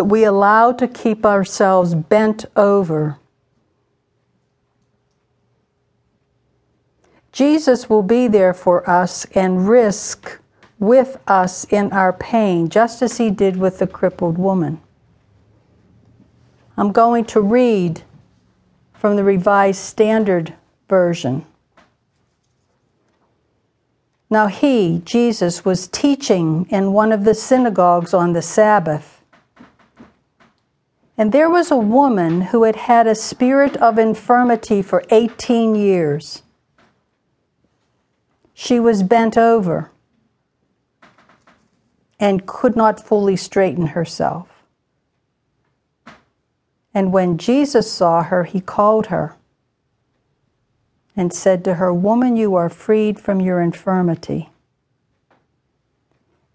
that we allow to keep ourselves bent over. Jesus will be there for us and risk with us in our pain, just as he did with the crippled woman. I'm going to read from the Revised Standard Version. Now, he, Jesus, was teaching in one of the synagogues on the Sabbath. And there was a woman who had had a spirit of infirmity for 18 years. She was bent over and could not fully straighten herself. And when Jesus saw her, he called her and said to her, Woman, you are freed from your infirmity.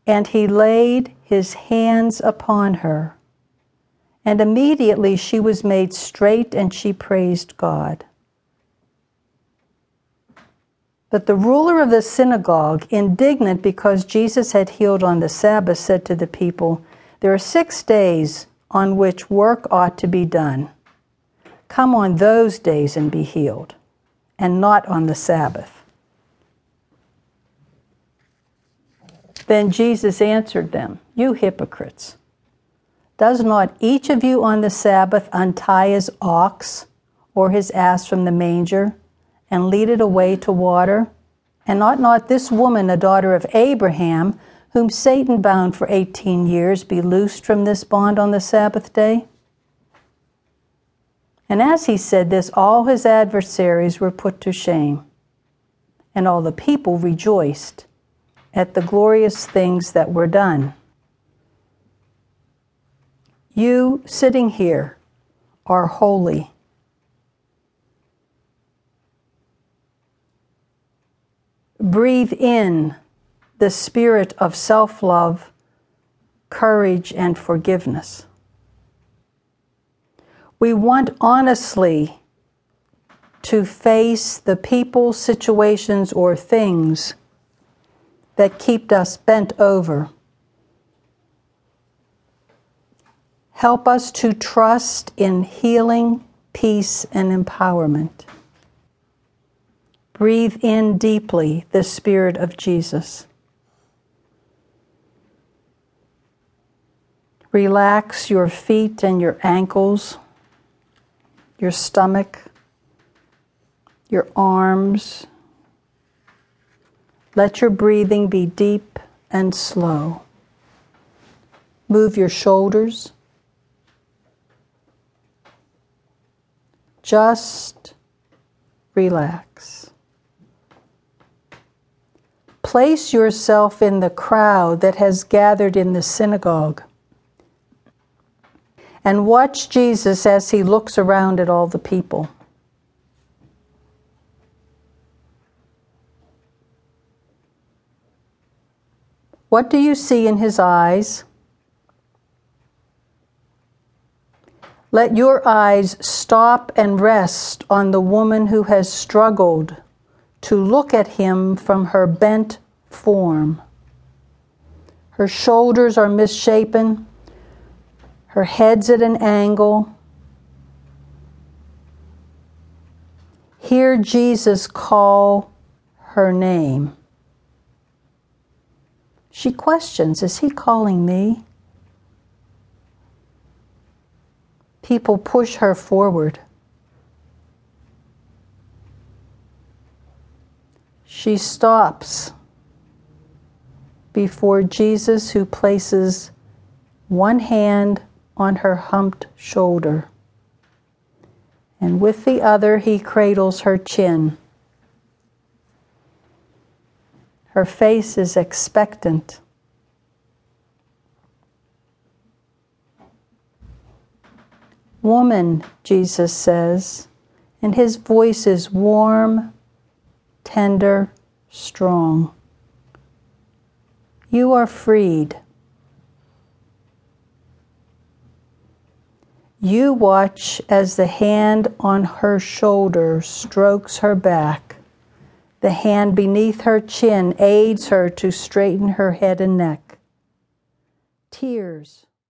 And he laid his hands upon her, and immediately she was made straight and she praised God. But the ruler of the synagogue, indignant because Jesus had healed on the Sabbath, said to the people, There are six days on which work ought to be done. Come on those days and be healed, and not on the Sabbath. Then Jesus answered them, You hypocrites! Does not each of you on the Sabbath untie his ox or his ass from the manger? and lead it away to water? And ought not this woman, a daughter of Abraham, whom Satan bound for eighteen years, be loosed from this bond on the Sabbath day? And as he said this, all his adversaries were put to shame, and all the people rejoiced at the glorious things that were done. You sitting here are holy breathe in the spirit of self love, courage, and forgiveness. We want honestly to face the people, situations, or things that keep us bent over. Help us to trust in healing, peace, and empowerment. Breathe in deeply the Spirit of Jesus. Relax your feet and your ankles, your stomach, your arms. Let your breathing be deep and slow. Move your shoulders. Just relax. Place yourself in the crowd that has gathered in the synagogue and watch Jesus as he looks around at all the people. What do you see in his eyes? Let your eyes stop and rest on the woman who has struggled to look at him from her bent form. Her shoulders are misshapen, her head's at an angle. Hear Jesus call her name. She questions Is he calling me? People push her forward. She stops before Jesus, who places one hand on her humped shoulder, and with the other he cradles her chin. Her face is expectant. Woman, Jesus says, and his voice is warm tender, strong. You are freed. You watch as the hand on her shoulder strokes her back. The hand beneath her chin aids her to straighten her head and neck. Tears